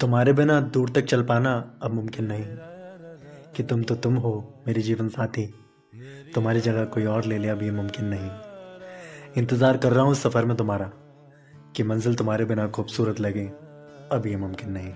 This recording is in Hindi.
तुम्हारे बिना दूर तक चल पाना अब मुमकिन नहीं। कि तुम तो तुम हो, मेरी जीवन साथी। तुम्हारी जगह कोई और ले ले अब ये मुमकिन नहीं। इंतज़ार कर रहा हूँ सफ़र में तुम्हारा, कि मंजिल तुम्हारे बिना खूबसूरत लगे, अब ये मुमकिन नहीं।